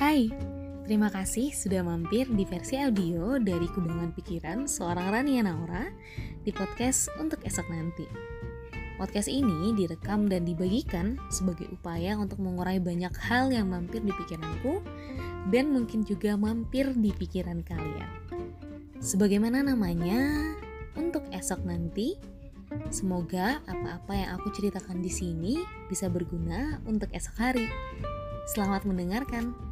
Hai, terima kasih sudah mampir di versi audio dari Kubangan Pikiran seorang Rania Naura di podcast untuk esok nanti. Podcast ini direkam dan dibagikan sebagai upaya untuk mengurai banyak hal yang mampir di pikiranku dan mungkin juga mampir di pikiran kalian. Sebagaimana namanya, untuk esok nanti, semoga apa-apa yang aku ceritakan di sini bisa berguna untuk esok hari. Selamat mendengarkan.